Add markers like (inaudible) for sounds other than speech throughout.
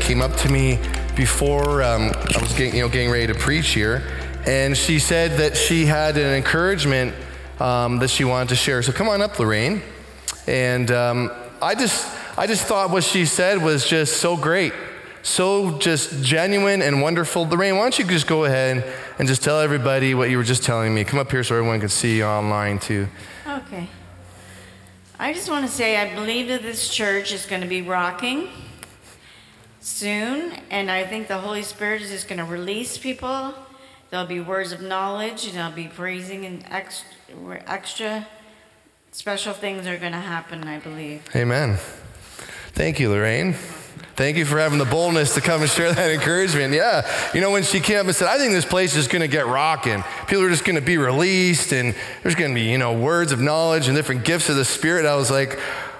Came up to me before um, I was getting, you know, getting ready to preach here, and she said that she had an encouragement um, that she wanted to share. So come on up, Lorraine. And um, I just, I just thought what she said was just so great, so just genuine and wonderful. Lorraine, why don't you just go ahead and just tell everybody what you were just telling me? Come up here so everyone can see you online too. Okay. I just want to say I believe that this church is going to be rocking soon, and I think the Holy Spirit is just going to release people. There'll be words of knowledge, and there'll be praising and extra, extra special things are going to happen, I believe. Amen. Thank you, Lorraine. Thank you for having the boldness to come and share that encouragement. Yeah. You know, when she came up and said, I think this place is going to get rocking. People are just going to be released and there's going to be, you know, words of knowledge and different gifts of the Spirit. I was like,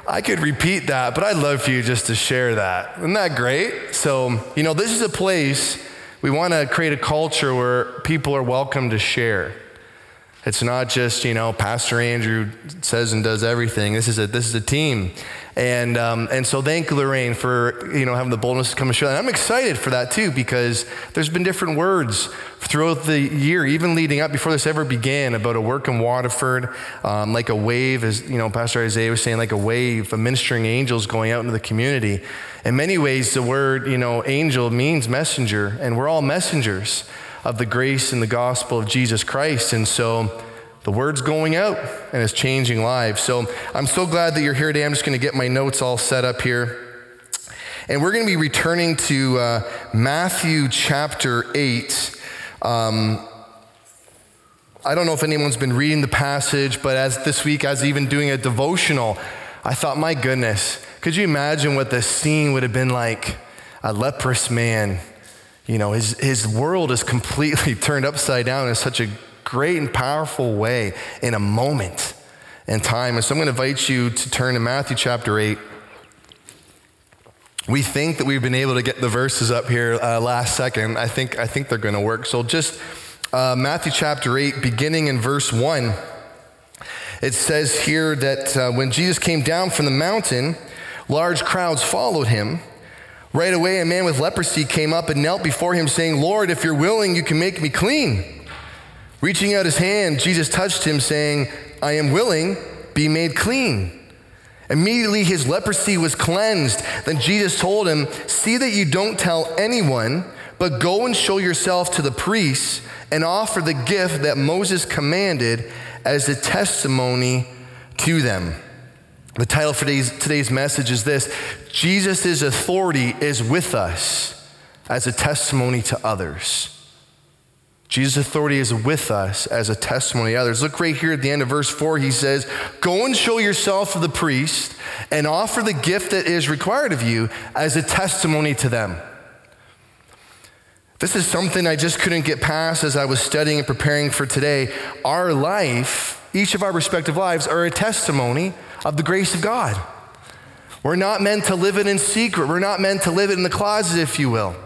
I could repeat that, but I'd love for you just to share that. Isn't that great? So, you know, this is a place we want to create a culture where people are welcome to share. It's not just, you know, Pastor Andrew says and does everything. This is a, this is a team. And, um, and so thank Lorraine for, you know, having the boldness to come and share that. I'm excited for that too, because there's been different words throughout the year, even leading up before this ever began, about a work in Waterford, um, like a wave, as, you know, Pastor Isaiah was saying, like a wave of ministering angels going out into the community. In many ways, the word, you know, angel means messenger, and we're all messengers of the grace and the gospel of Jesus Christ. And so the word's going out and it's changing lives. So I'm so glad that you're here today. I'm just going to get my notes all set up here. And we're going to be returning to uh, Matthew chapter 8. Um, I don't know if anyone's been reading the passage, but as this week, as even doing a devotional, I thought, my goodness, could you imagine what the scene would have been like? A leprous man you know, his, his world is completely (laughs) turned upside down in such a great and powerful way in a moment in time. And so I'm going to invite you to turn to Matthew chapter 8. We think that we've been able to get the verses up here uh, last second. I think, I think they're going to work. So just uh, Matthew chapter 8, beginning in verse 1. It says here that uh, when Jesus came down from the mountain, large crowds followed him. Right away, a man with leprosy came up and knelt before him, saying, Lord, if you're willing, you can make me clean. Reaching out his hand, Jesus touched him, saying, I am willing, be made clean. Immediately his leprosy was cleansed. Then Jesus told him, See that you don't tell anyone, but go and show yourself to the priests and offer the gift that Moses commanded as a testimony to them. The title for today's, today's message is this Jesus' authority is with us as a testimony to others. Jesus' authority is with us as a testimony to others. Look right here at the end of verse 4. He says, Go and show yourself to the priest and offer the gift that is required of you as a testimony to them. This is something I just couldn't get past as I was studying and preparing for today. Our life, each of our respective lives, are a testimony of the grace of God. We're not meant to live it in secret. We're not meant to live it in the closet, if you will.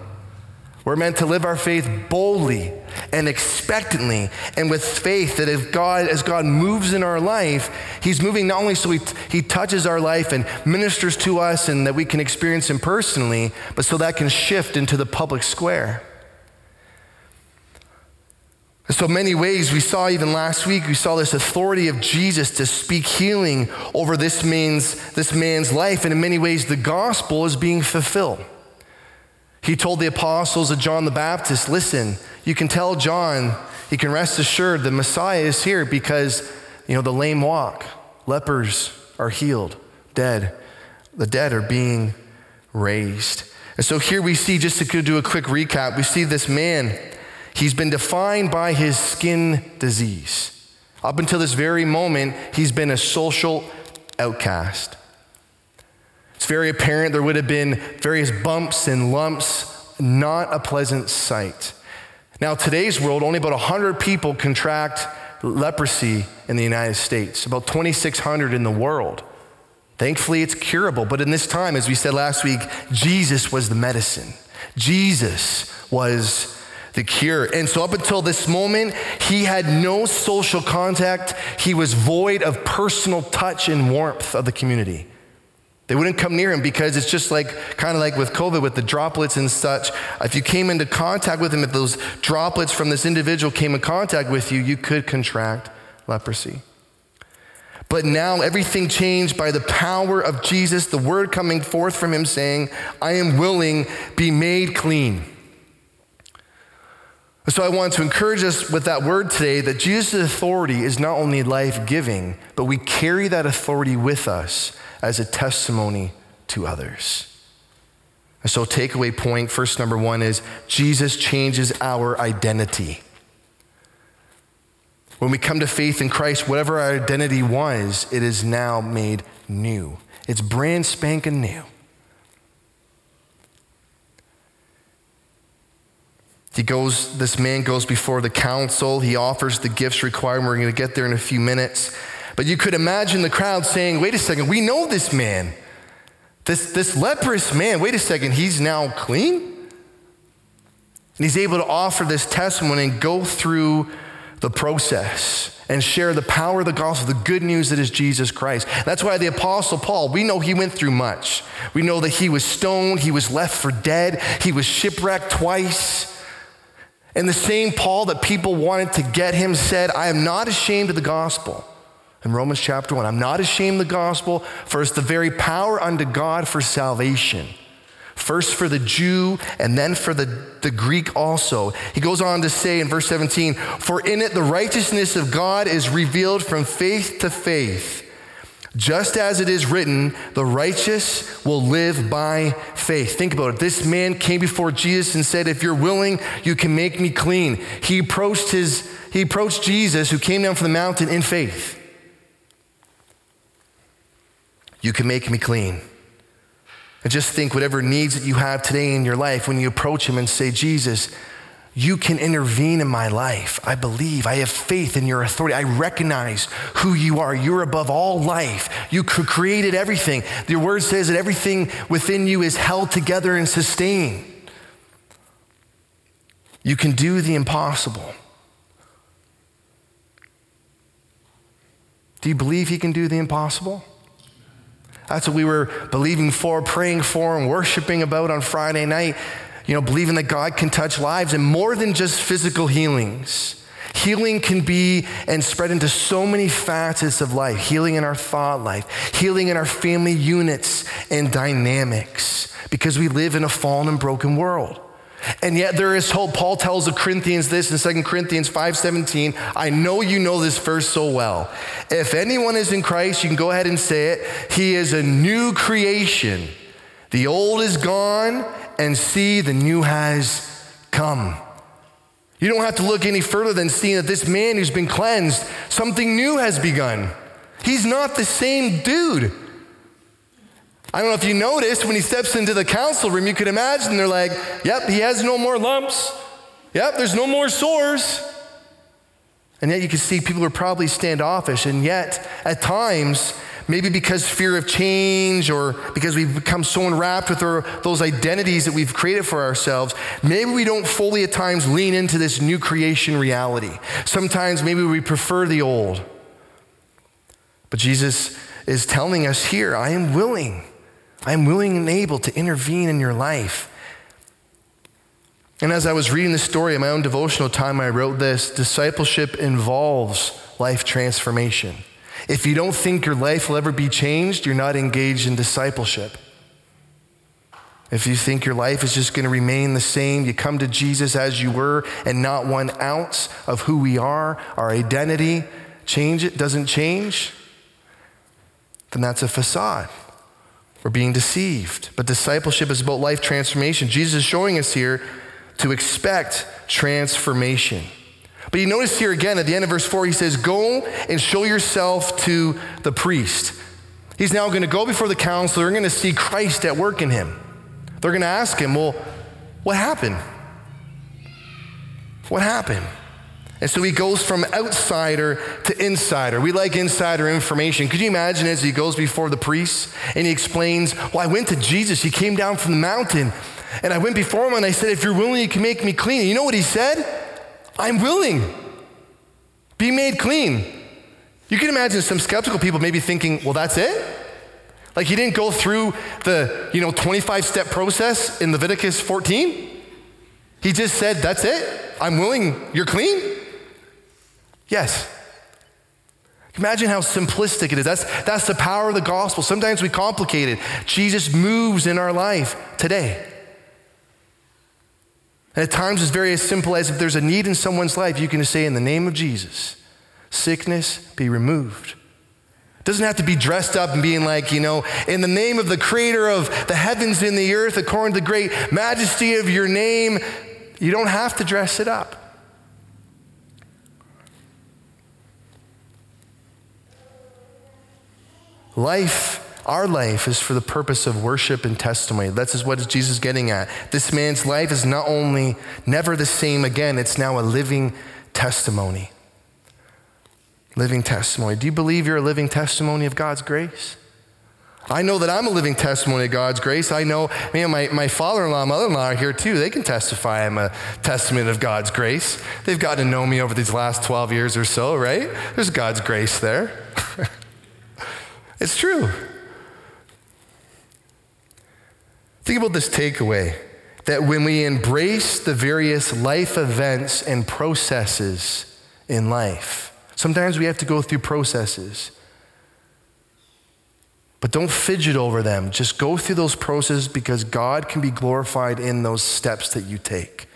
We're meant to live our faith boldly and expectantly and with faith that if God, as God moves in our life, He's moving not only so he, he touches our life and ministers to us and that we can experience Him personally, but so that can shift into the public square. So many ways, we saw even last week, we saw this authority of Jesus to speak healing over this man's, this man's life. And in many ways, the gospel is being fulfilled. He told the apostles of John the Baptist, listen, you can tell John, he can rest assured the Messiah is here because, you know, the lame walk, lepers are healed, dead, the dead are being raised. And so here we see, just to do a quick recap, we see this man He's been defined by his skin disease. Up until this very moment, he's been a social outcast. It's very apparent there would have been various bumps and lumps, not a pleasant sight. Now, today's world, only about 100 people contract leprosy in the United States, about 2,600 in the world. Thankfully, it's curable. But in this time, as we said last week, Jesus was the medicine. Jesus was the cure. And so, up until this moment, he had no social contact. He was void of personal touch and warmth of the community. They wouldn't come near him because it's just like, kind of like with COVID, with the droplets and such. If you came into contact with him, if those droplets from this individual came in contact with you, you could contract leprosy. But now everything changed by the power of Jesus, the word coming forth from him saying, I am willing, be made clean. So I want to encourage us with that word today that Jesus' authority is not only life giving, but we carry that authority with us as a testimony to others. And so, takeaway point, first number one is Jesus changes our identity. When we come to faith in Christ, whatever our identity was, it is now made new. It's brand spanking new. He goes, this man goes before the council. He offers the gifts required. We're going to get there in a few minutes. But you could imagine the crowd saying, wait a second, we know this man. This, this leprous man, wait a second, he's now clean? And he's able to offer this testimony and go through the process and share the power of the gospel, the good news that is Jesus Christ. That's why the Apostle Paul, we know he went through much. We know that he was stoned, he was left for dead, he was shipwrecked twice. And the same Paul that people wanted to get him said, I am not ashamed of the gospel in Romans chapter 1. I'm not ashamed of the gospel, for it's the very power unto God for salvation. First for the Jew and then for the, the Greek also. He goes on to say in verse 17, For in it the righteousness of God is revealed from faith to faith. Just as it is written, the righteous will live by faith. Think about it. This man came before Jesus and said, If you're willing, you can make me clean. He approached, his, he approached Jesus, who came down from the mountain in faith. You can make me clean. And just think whatever needs that you have today in your life, when you approach Him and say, Jesus, you can intervene in my life. I believe. I have faith in your authority. I recognize who you are. You're above all life. You created everything. Your word says that everything within you is held together and sustained. You can do the impossible. Do you believe He can do the impossible? That's what we were believing for, praying for, and worshiping about on Friday night. You know, believing that God can touch lives and more than just physical healings. Healing can be and spread into so many facets of life healing in our thought life, healing in our family units and dynamics, because we live in a fallen and broken world. And yet there is hope. Paul tells the Corinthians this in 2 Corinthians 5:17. I know you know this verse so well. If anyone is in Christ, you can go ahead and say it. He is a new creation. The old is gone, and see, the new has come. You don't have to look any further than seeing that this man who's been cleansed, something new has begun. He's not the same dude. I don't know if you noticed when he steps into the council room, you could imagine they're like, yep, he has no more lumps. Yep, there's no more sores. And yet you can see people are probably standoffish. And yet, at times, maybe because fear of change or because we've become so enwrapped with our, those identities that we've created for ourselves, maybe we don't fully at times lean into this new creation reality. Sometimes maybe we prefer the old. But Jesus is telling us here, I am willing. I am willing and able to intervene in your life. And as I was reading this story in my own devotional time, I wrote this discipleship involves life transformation. If you don't think your life will ever be changed, you're not engaged in discipleship. If you think your life is just going to remain the same, you come to Jesus as you were, and not one ounce of who we are, our identity, change it, doesn't change, then that's a facade. We're being deceived. But discipleship is about life transformation. Jesus is showing us here to expect transformation. But you notice here again at the end of verse 4, he says, Go and show yourself to the priest. He's now going to go before the council. They're going to see Christ at work in him. They're going to ask him, Well, what happened? What happened? And so he goes from outsider to insider. We like insider information. Could you imagine as he goes before the priests and he explains, Well, I went to Jesus. He came down from the mountain. And I went before him and I said, If you're willing, you can make me clean. And you know what he said? I'm willing. Be made clean. You can imagine some skeptical people maybe thinking, Well, that's it? Like he didn't go through the, you know, 25 step process in Leviticus 14. He just said, That's it. I'm willing. You're clean? Yes. Imagine how simplistic it is. That's, that's the power of the gospel. Sometimes we complicate it. Jesus moves in our life today. And at times it's very as simple as if there's a need in someone's life, you can just say, In the name of Jesus, sickness be removed. It doesn't have to be dressed up and being like, you know, in the name of the creator of the heavens and the earth, according to the great majesty of your name. You don't have to dress it up. Life our life is for the purpose of worship and testimony. That's what Jesus is getting at. This man's life is not only never the same again, it's now a living testimony. Living testimony. Do you believe you're a living testimony of God's grace? I know that I'm a living testimony of God's grace. I know, man, my, my father in law, mother in law are here too. They can testify I'm a testament of God's grace. They've gotten to know me over these last 12 years or so, right? There's God's grace there. (laughs) it's true. Think about this takeaway that when we embrace the various life events and processes in life, sometimes we have to go through processes. But don't fidget over them. Just go through those processes because God can be glorified in those steps that you take.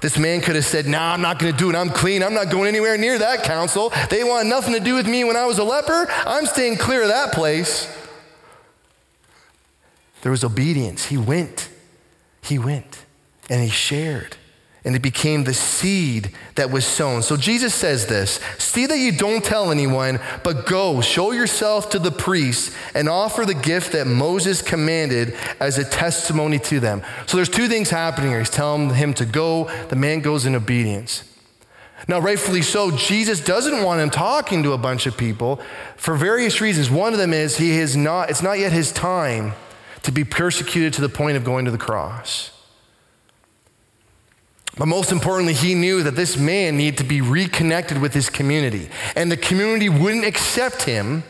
This man could have said, Nah, I'm not going to do it. I'm clean. I'm not going anywhere near that council. They want nothing to do with me when I was a leper. I'm staying clear of that place. There was obedience. He went. He went and he shared. And it became the seed that was sown. So Jesus says this See that you don't tell anyone, but go, show yourself to the priests, and offer the gift that Moses commanded as a testimony to them. So there's two things happening here. He's telling him to go, the man goes in obedience. Now, rightfully so, Jesus doesn't want him talking to a bunch of people for various reasons. One of them is he is not, it's not yet his time to be persecuted to the point of going to the cross. But most importantly, he knew that this man needed to be reconnected with his community. And the community wouldn't accept him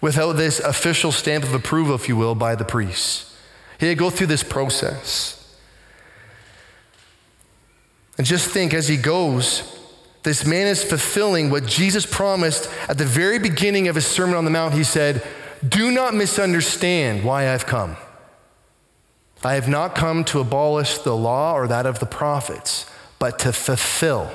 without this official stamp of approval, if you will, by the priests. He had to go through this process. And just think as he goes, this man is fulfilling what Jesus promised at the very beginning of his Sermon on the Mount. He said, Do not misunderstand why I've come. I have not come to abolish the law or that of the prophets, but to fulfill.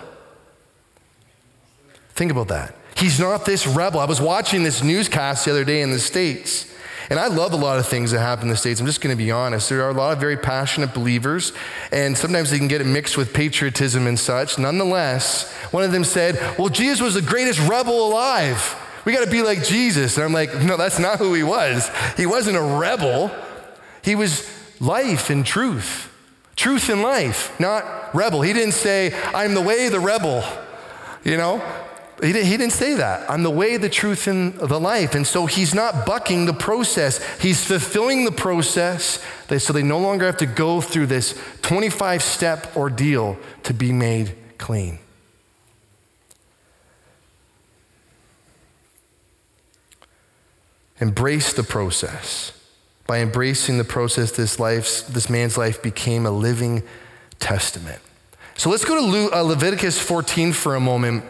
Think about that. He's not this rebel. I was watching this newscast the other day in the States, and I love a lot of things that happen in the States. I'm just going to be honest. There are a lot of very passionate believers, and sometimes they can get it mixed with patriotism and such. Nonetheless, one of them said, Well, Jesus was the greatest rebel alive. We got to be like Jesus. And I'm like, No, that's not who he was. He wasn't a rebel, he was life and truth. Truth and life, not rebel. He didn't say, I'm the way, the rebel. You know, he, did, he didn't say that. I'm the way, the truth, and the life. And so he's not bucking the process, he's fulfilling the process so they no longer have to go through this 25 step ordeal to be made clean. Embrace the process. By embracing the process, this, life, this man's life became a living testament. So let's go to uh, Leviticus 14 for a moment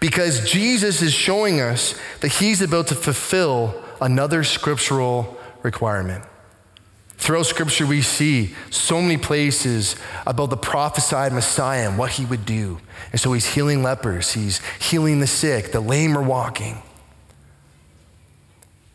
because Jesus is showing us that he's about to fulfill another scriptural requirement. Throughout scripture, we see so many places about the prophesied Messiah and what he would do. And so he's healing lepers, he's healing the sick, the lame are walking.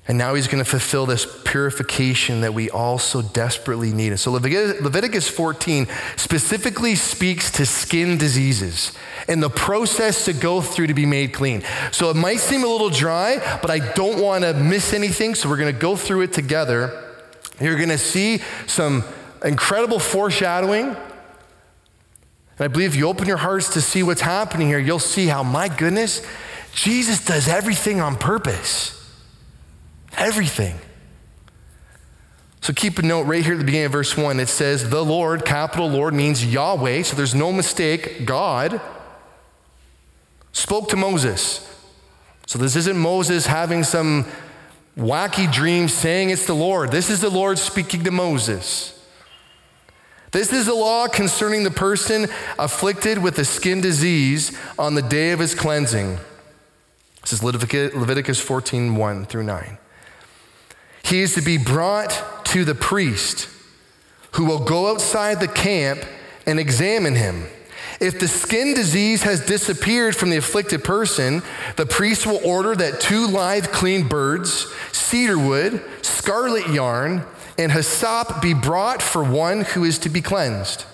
And now he's going to fulfill this purification that we all so desperately need. And So Leviticus 14 specifically speaks to skin diseases and the process to go through to be made clean. So it might seem a little dry, but I don't want to miss anything. So we're going to go through it together. You're going to see some incredible foreshadowing. And I believe if you open your hearts to see what's happening here, you'll see how, my goodness, Jesus does everything on purpose. Everything. So keep a note right here at the beginning of verse 1. It says, The Lord, capital Lord, means Yahweh, so there's no mistake. God spoke to Moses. So this isn't Moses having some wacky dream saying it's the Lord. This is the Lord speaking to Moses. This is the law concerning the person afflicted with a skin disease on the day of his cleansing. This is Leviticus 14 1 through 9. He is to be brought to the priest, who will go outside the camp and examine him. If the skin disease has disappeared from the afflicted person, the priest will order that two live clean birds, cedar wood, scarlet yarn, and hyssop be brought for one who is to be cleansed.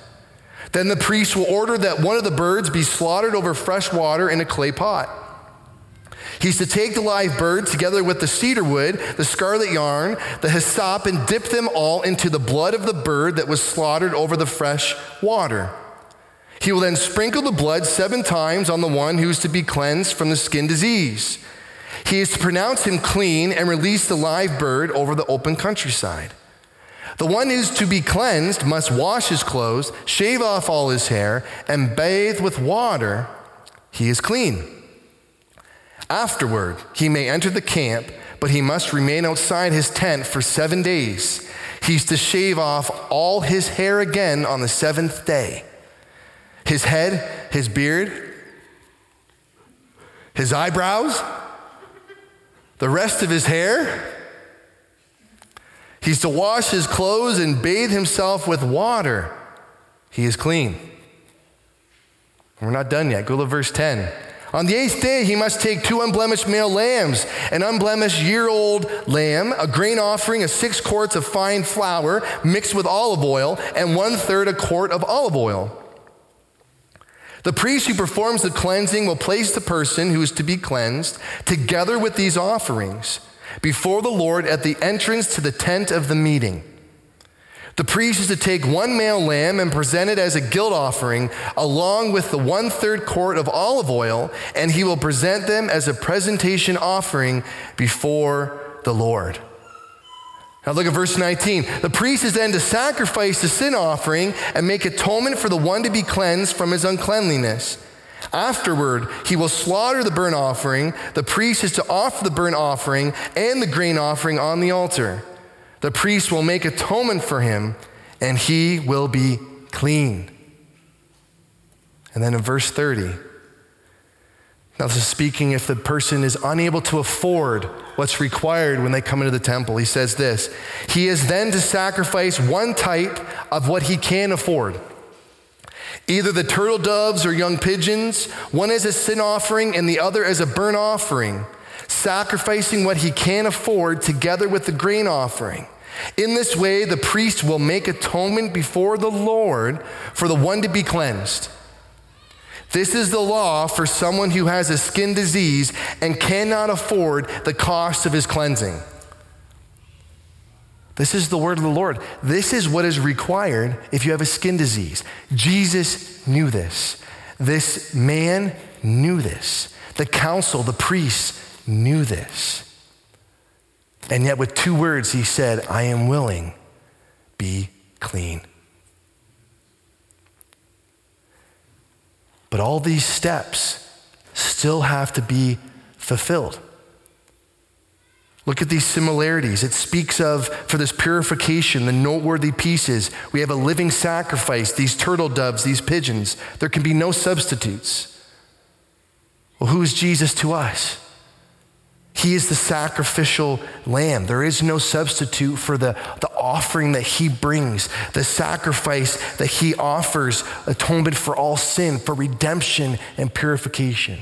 Then the priest will order that one of the birds be slaughtered over fresh water in a clay pot. He's to take the live bird together with the cedar wood, the scarlet yarn, the hyssop, and dip them all into the blood of the bird that was slaughtered over the fresh water. He will then sprinkle the blood seven times on the one who is to be cleansed from the skin disease. He is to pronounce him clean and release the live bird over the open countryside. The one who is to be cleansed must wash his clothes, shave off all his hair, and bathe with water. He is clean. Afterward, he may enter the camp, but he must remain outside his tent for seven days. He's to shave off all his hair again on the seventh day his head, his beard, his eyebrows, the rest of his hair. He's to wash his clothes and bathe himself with water. He is clean. We're not done yet. Go to verse 10. On the eighth day, he must take two unblemished male lambs, an unblemished year old lamb, a grain offering of six quarts of fine flour mixed with olive oil, and one third a quart of olive oil. The priest who performs the cleansing will place the person who is to be cleansed together with these offerings before the Lord at the entrance to the tent of the meeting. The priest is to take one male lamb and present it as a guilt offering, along with the one third quart of olive oil, and he will present them as a presentation offering before the Lord. Now look at verse 19. The priest is then to sacrifice the sin offering and make atonement for the one to be cleansed from his uncleanliness. Afterward, he will slaughter the burnt offering. The priest is to offer the burnt offering and the grain offering on the altar. The priest will make atonement for him, and he will be clean. And then in verse 30, now this is speaking if the person is unable to afford what's required when they come into the temple. He says this He is then to sacrifice one type of what he can afford. Either the turtle doves or young pigeons, one as a sin offering and the other as a burnt offering, sacrificing what he can afford together with the grain offering. In this way, the priest will make atonement before the Lord for the one to be cleansed. This is the law for someone who has a skin disease and cannot afford the cost of his cleansing. This is the word of the Lord. This is what is required if you have a skin disease. Jesus knew this. This man knew this. The council, the priests knew this. And yet, with two words, he said, I am willing, be clean. But all these steps still have to be fulfilled. Look at these similarities. It speaks of, for this purification, the noteworthy pieces. We have a living sacrifice, these turtle doves, these pigeons. There can be no substitutes. Well, who is Jesus to us? He is the sacrificial lamb. There is no substitute for the, the offering that he brings, the sacrifice that he offers, atonement for all sin, for redemption and purification.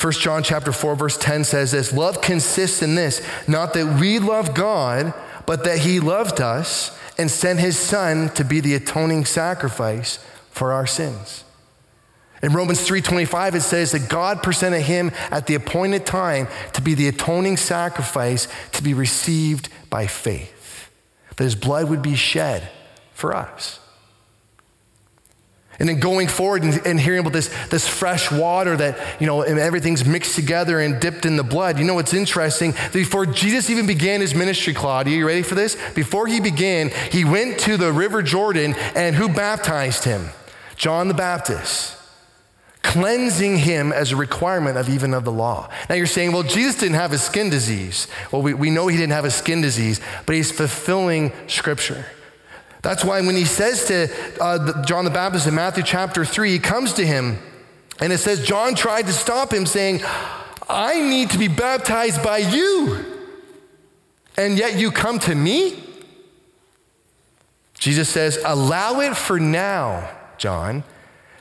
1 John chapter 4 verse 10 says this, love consists in this, not that we love God, but that he loved us and sent his son to be the atoning sacrifice for our sins. In Romans 3:25 it says that God presented him at the appointed time to be the atoning sacrifice to be received by faith. That his blood would be shed for us. And then going forward and, and, hearing about this, this fresh water that, you know, and everything's mixed together and dipped in the blood. You know what's interesting? Before Jesus even began his ministry, Claudia, you ready for this? Before he began, he went to the River Jordan and who baptized him? John the Baptist. Cleansing him as a requirement of even of the law. Now you're saying, well, Jesus didn't have a skin disease. Well, we, we know he didn't have a skin disease, but he's fulfilling scripture. That's why when he says to uh, John the Baptist in Matthew chapter 3, he comes to him and it says, John tried to stop him, saying, I need to be baptized by you, and yet you come to me? Jesus says, Allow it for now, John,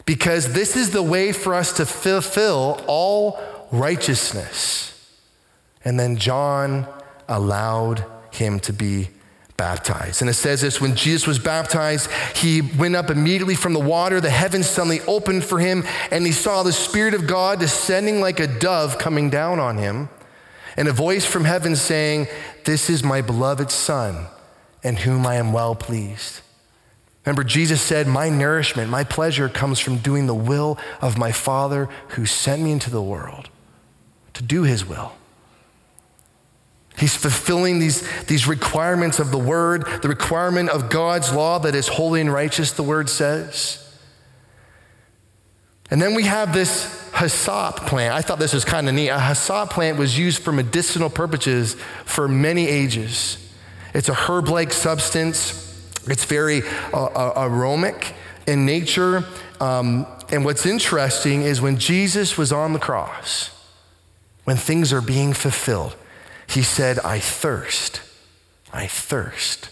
because this is the way for us to fulfill all righteousness. And then John allowed him to be baptized. And it says this when Jesus was baptized, he went up immediately from the water. The heavens suddenly opened for him, and he saw the Spirit of God descending like a dove coming down on him, and a voice from heaven saying, This is my beloved Son, in whom I am well pleased. Remember, Jesus said, My nourishment, my pleasure comes from doing the will of my Father who sent me into the world to do his will. He's fulfilling these, these requirements of the word, the requirement of God's law that is holy and righteous, the word says. And then we have this hyssop plant. I thought this was kind of neat. A hyssop plant was used for medicinal purposes for many ages. It's a herb like substance, it's very uh, uh, aromatic in nature. Um, and what's interesting is when Jesus was on the cross, when things are being fulfilled, he said, I thirst. I thirst.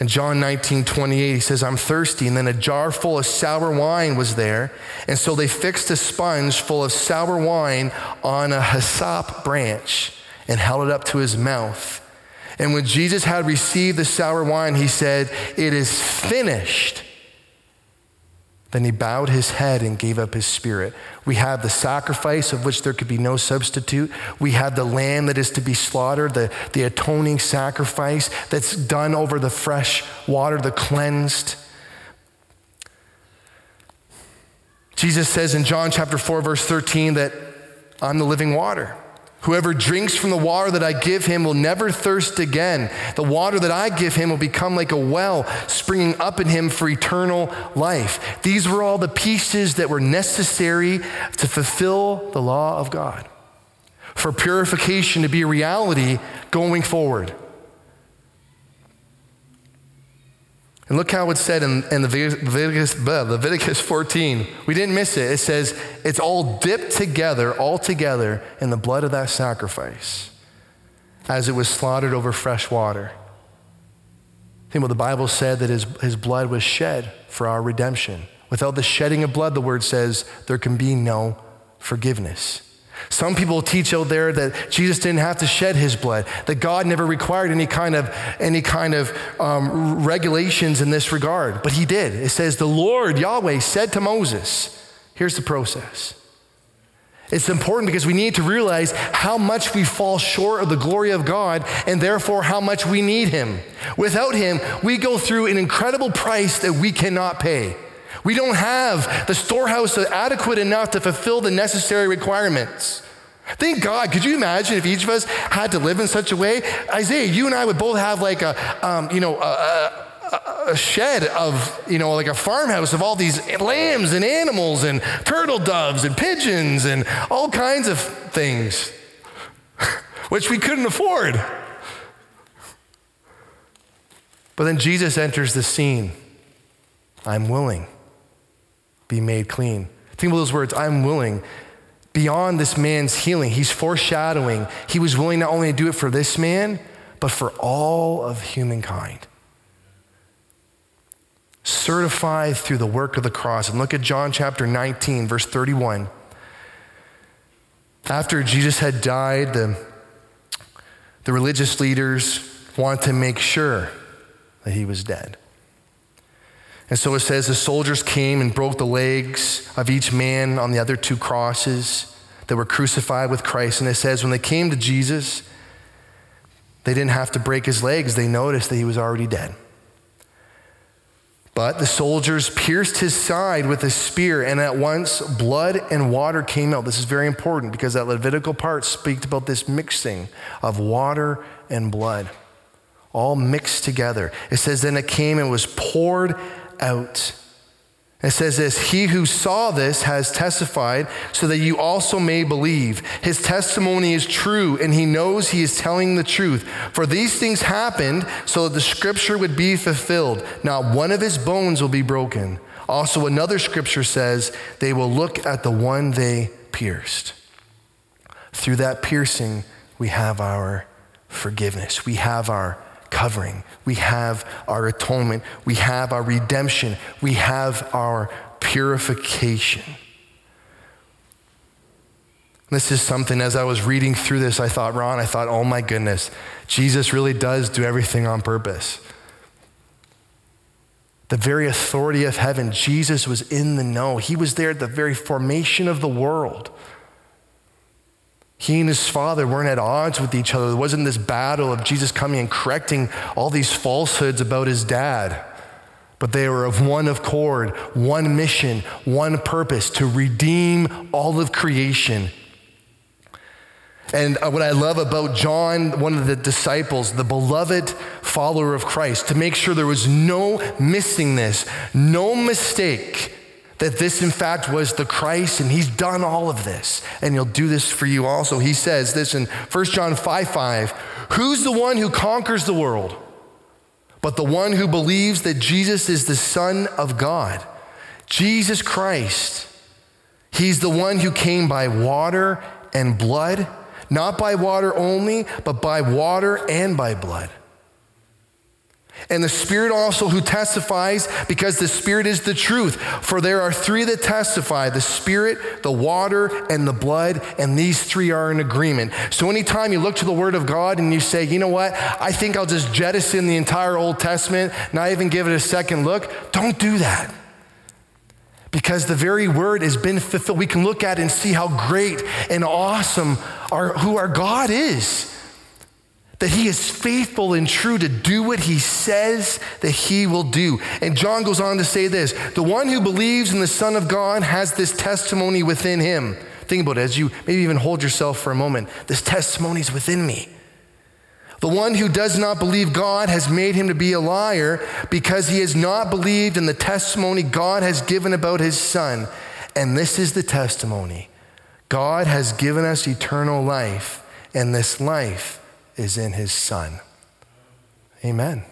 In John 19, 28, he says, I'm thirsty. And then a jar full of sour wine was there. And so they fixed a sponge full of sour wine on a hyssop branch and held it up to his mouth. And when Jesus had received the sour wine, he said, It is finished. Then he bowed his head and gave up his spirit. We have the sacrifice of which there could be no substitute. We have the lamb that is to be slaughtered, the, the atoning sacrifice that's done over the fresh water, the cleansed. Jesus says in John chapter 4, verse 13, that I'm the living water. Whoever drinks from the water that I give him will never thirst again. The water that I give him will become like a well springing up in him for eternal life. These were all the pieces that were necessary to fulfill the law of God, for purification to be a reality going forward. And look how it's said in, in Leviticus, Leviticus 14. We didn't miss it. It says, it's all dipped together, all together in the blood of that sacrifice as it was slaughtered over fresh water. Think what the Bible said that his, his blood was shed for our redemption. Without the shedding of blood, the word says, there can be no forgiveness. Some people teach out there that Jesus didn't have to shed his blood, that God never required any kind of, any kind of um, regulations in this regard, but he did. It says, The Lord Yahweh said to Moses, Here's the process. It's important because we need to realize how much we fall short of the glory of God and therefore how much we need Him. Without Him, we go through an incredible price that we cannot pay. We don't have the storehouse adequate enough to fulfill the necessary requirements. Thank God. Could you imagine if each of us had to live in such a way? Isaiah, you and I would both have like a, um, you know, a, a, a, shed of, you know, like a farmhouse of all these lambs and animals and turtle doves and pigeons and all kinds of things, (laughs) which we couldn't afford. But then Jesus enters the scene. I'm willing be made clean. Think about those words I'm willing. Beyond this man's healing, he's foreshadowing. He was willing not only to do it for this man, but for all of humankind. Certified through the work of the cross. And look at John chapter 19, verse 31. After Jesus had died, the, the religious leaders wanted to make sure that he was dead. And so it says the soldiers came and broke the legs of each man on the other two crosses that were crucified with Christ. And it says when they came to Jesus, they didn't have to break his legs, they noticed that he was already dead. But the soldiers pierced his side with a spear, and at once blood and water came out. This is very important because that Levitical part speaks about this mixing of water and blood, all mixed together. It says, Then it came and was poured out. It says this He who saw this has testified so that you also may believe. His testimony is true, and he knows he is telling the truth. For these things happened so that the scripture would be fulfilled. Not one of his bones will be broken. Also, another scripture says, They will look at the one they pierced. Through that piercing, we have our forgiveness, we have our covering, we have our atonement, we have our redemption, we have our purification. This is something, as I was reading through this, I thought, Ron, I thought, oh my goodness, Jesus really does do everything on purpose. The very authority of heaven, Jesus was in the know. He was there at the very formation of the world. He and his father weren't at odds with each other. There wasn't this battle of Jesus coming and correcting all these falsehoods about his dad. But they were of one accord, one mission, one purpose to redeem all of creation. And uh, what I love about John, one of the disciples, the beloved follower of Christ, to make sure there was no missing this, no mistake that this, in fact, was the Christ, and he's done all of this, and he'll do this for you also. He says this in 1 John 5 5 Who's the one who conquers the world? But the one who believes that Jesus is the Son of God, Jesus Christ. He's the one who came by water and blood, not by water only, but by water and by blood. And the Spirit also who testifies, because the Spirit is the truth. For there are three that testify the Spirit, the water, and the blood, and these three are in agreement. So anytime you look to the Word of God and you say, you know what, I think I'll just jettison the entire Old Testament, not even give it a second look, don't do that. Because the very word has been fulfilled. We can look at and see how great and awesome our, who our God is that he is faithful and true to do what he says that he will do. And John goes on to say this the one who believes in the Son of God has this testimony within him. Think about it as you maybe even hold yourself for a moment. This testimony is within me. The one who does not believe God has made him to be a liar because he has not believed in the testimony God has given about his Son. And this is the testimony God has given us eternal life, and this life is in his son. Amen.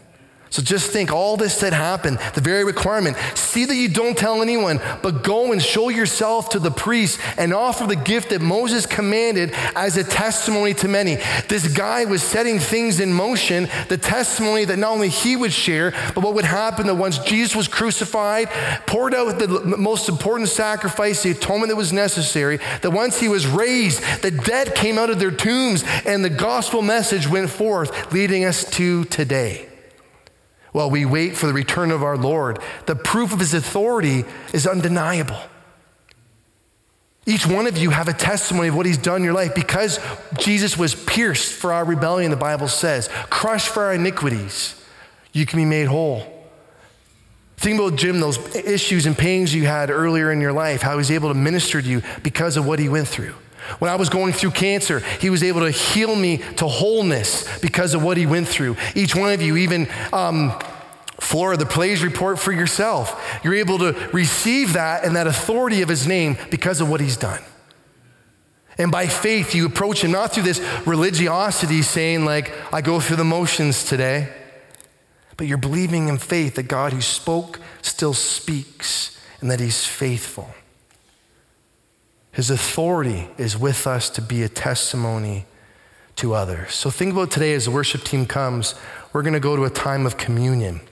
So just think all this that happened, the very requirement. See that you don't tell anyone, but go and show yourself to the priest and offer the gift that Moses commanded as a testimony to many. This guy was setting things in motion, the testimony that not only he would share, but what would happen that once Jesus was crucified, poured out the most important sacrifice, the atonement that was necessary, that once he was raised, the dead came out of their tombs and the gospel message went forth, leading us to today while we wait for the return of our Lord. The proof of his authority is undeniable. Each one of you have a testimony of what he's done in your life because Jesus was pierced for our rebellion, the Bible says, crushed for our iniquities. You can be made whole. Think about Jim, those issues and pains you had earlier in your life, how he's able to minister to you because of what he went through. When I was going through cancer, he was able to heal me to wholeness because of what he went through. Each one of you, even um, Flora, the plays report for yourself, you're able to receive that and that authority of his name because of what he's done. And by faith, you approach him not through this religiosity saying, like, I go through the motions today, but you're believing in faith that God who spoke still speaks and that he's faithful. His authority is with us to be a testimony to others. So think about today as the worship team comes, we're going to go to a time of communion.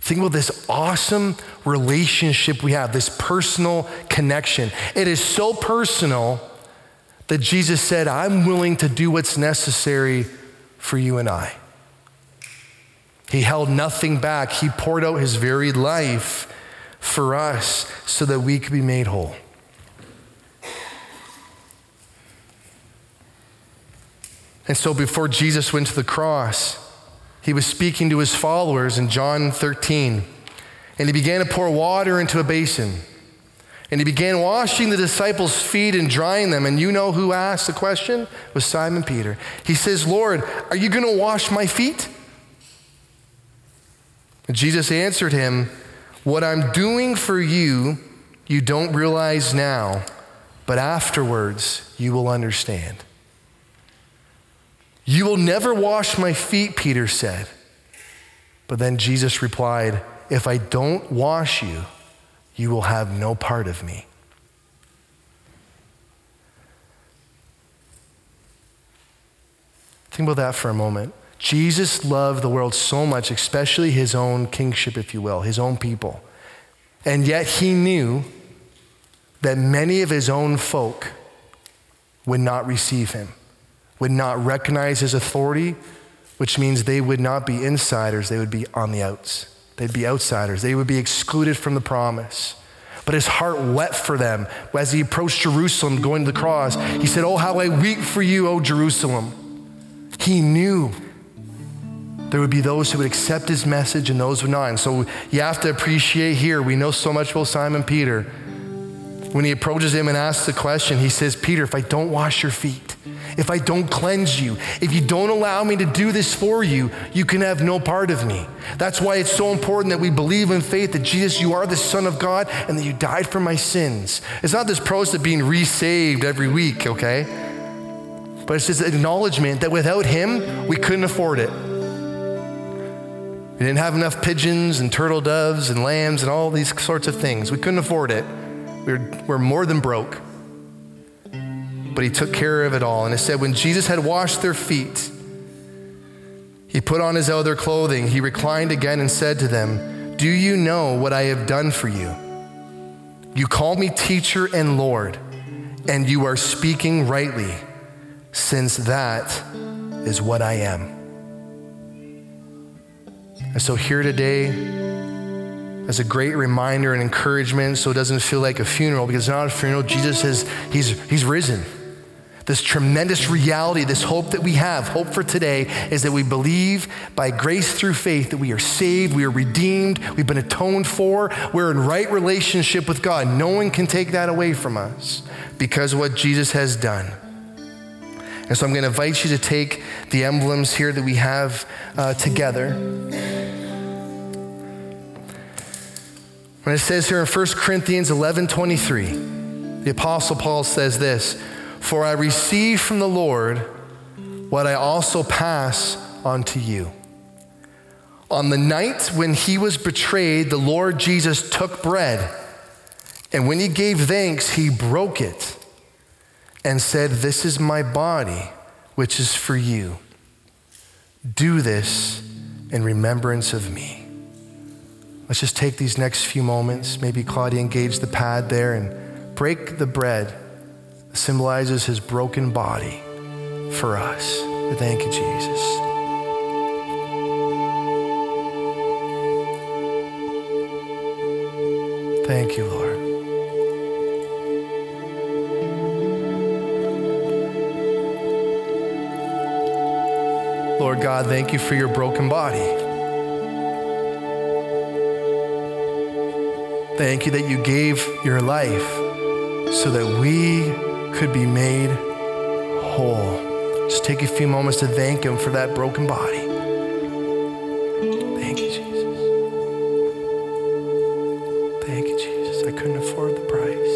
Think about this awesome relationship we have, this personal connection. It is so personal that Jesus said, I'm willing to do what's necessary for you and I. He held nothing back. He poured out his very life for us so that we could be made whole. And so before Jesus went to the cross, he was speaking to his followers in John 13. And he began to pour water into a basin. And he began washing the disciples' feet and drying them. And you know who asked the question? It was Simon Peter. He says, Lord, are you going to wash my feet? And Jesus answered him, What I'm doing for you, you don't realize now, but afterwards you will understand. You will never wash my feet, Peter said. But then Jesus replied, If I don't wash you, you will have no part of me. Think about that for a moment. Jesus loved the world so much, especially his own kingship, if you will, his own people. And yet he knew that many of his own folk would not receive him, would not recognize his authority, which means they would not be insiders, they would be on the outs. They'd be outsiders, they would be excluded from the promise. But his heart wept for them as he approached Jerusalem going to the cross. He said, Oh, how I weep for you, O Jerusalem. He knew there would be those who would accept his message and those who would not. And so you have to appreciate here, we know so much about Simon Peter. When he approaches him and asks the question, he says, Peter, if I don't wash your feet, if I don't cleanse you, if you don't allow me to do this for you, you can have no part of me. That's why it's so important that we believe in faith that Jesus, you are the Son of God and that you died for my sins. It's not this process of being resaved every week, okay? But it's just acknowledgement that without him, we couldn't afford it. We didn't have enough pigeons and turtle doves and lambs and all these sorts of things. We couldn't afford it. We we're, we're more than broke. But he took care of it all. And it said, when Jesus had washed their feet, he put on his other clothing. He reclined again and said to them, Do you know what I have done for you? You call me teacher and Lord, and you are speaking rightly, since that is what I am. And so, here today, as a great reminder and encouragement, so it doesn't feel like a funeral, because it's not a funeral. Jesus has, he's, he's risen. This tremendous reality, this hope that we have, hope for today, is that we believe by grace through faith that we are saved, we are redeemed, we've been atoned for, we're in right relationship with God. No one can take that away from us because of what Jesus has done. And so I'm going to invite you to take the emblems here that we have uh, together. When it says here in 1 Corinthians 11 23, the Apostle Paul says this For I received from the Lord what I also pass on to you. On the night when he was betrayed, the Lord Jesus took bread, and when he gave thanks, he broke it and said, This is my body, which is for you. Do this in remembrance of me. Let's just take these next few moments. Maybe Claudia engage the pad there and break the bread symbolizes his broken body for us. Thank you, Jesus. Thank you, Lord. Lord God, thank you for your broken body. Thank you that you gave your life so that we could be made whole. Just take a few moments to thank Him for that broken body. Thank you, Jesus. Thank you, Jesus. I couldn't afford the price.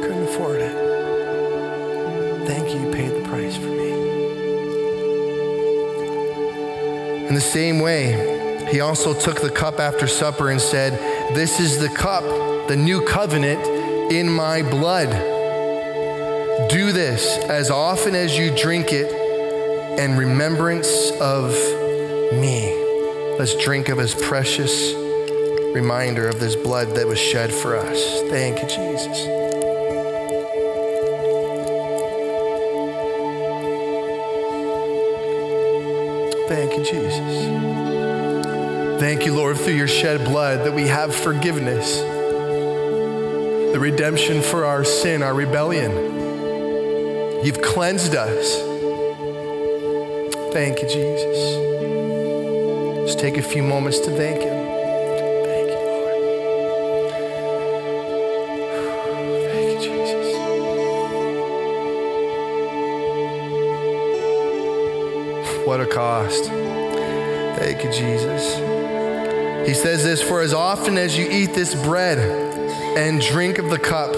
Couldn't afford it. Thank you, you paid the price for me. In the same way, he also took the cup after supper and said, This is the cup, the new covenant in my blood. Do this as often as you drink it in remembrance of me. Let's drink of his precious reminder of this blood that was shed for us. Thank you, Jesus. Thank you, Jesus. Thank you, Lord, through your shed blood that we have forgiveness, the redemption for our sin, our rebellion. You've cleansed us. Thank you, Jesus. Just take a few moments to thank Him. Thank you, Lord. Thank you, Jesus. What a cost. Thank you, Jesus. He says this For as often as you eat this bread and drink of the cup,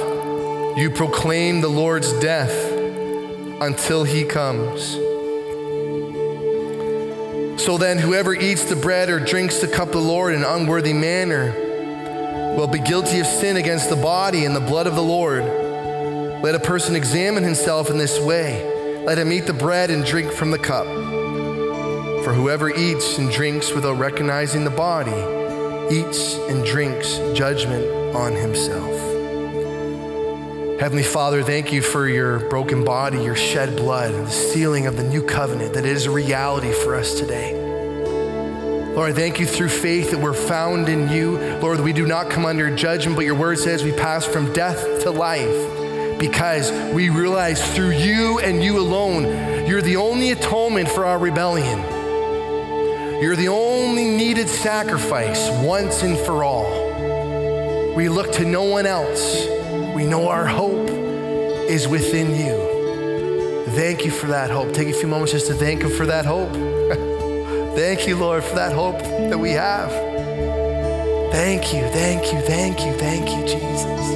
you proclaim the Lord's death until he comes. So then, whoever eats the bread or drinks the cup of the Lord in an unworthy manner will be guilty of sin against the body and the blood of the Lord. Let a person examine himself in this way. Let him eat the bread and drink from the cup. For whoever eats and drinks without recognizing the body eats and drinks judgment on himself. Heavenly Father, thank you for your broken body, your shed blood, the sealing of the new covenant that is a reality for us today. Lord, I thank you through faith that we're found in you. Lord, we do not come under judgment, but your word says we pass from death to life because we realize through you and you alone, you're the only atonement for our rebellion. You're the only needed sacrifice once and for all. We look to no one else. We know our hope is within you. Thank you for that hope. Take a few moments just to thank Him for that hope. (laughs) thank you, Lord, for that hope that we have. Thank you, thank you, thank you, thank you, Jesus.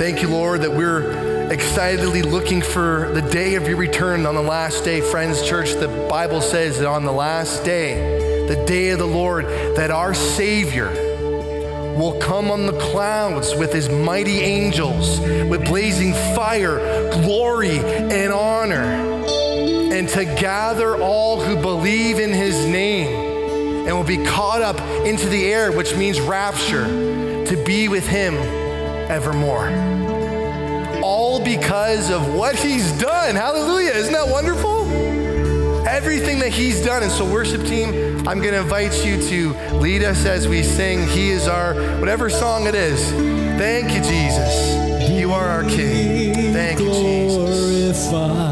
Thank you, Lord, that we're excitedly looking for the day of your return on the last day. Friends, church, the Bible says that on the last day, the day of the Lord, that our Savior, will come on the clouds with his mighty angels, with blazing fire, glory, and honor, and to gather all who believe in his name and will be caught up into the air, which means rapture, to be with him evermore. All because of what he's done. Hallelujah. Isn't that wonderful? everything that He's done. And so, worship team, I'm going to invite you to lead us as we sing He is our, whatever song it is. Thank you, Jesus. You are our King. Thank you, Jesus.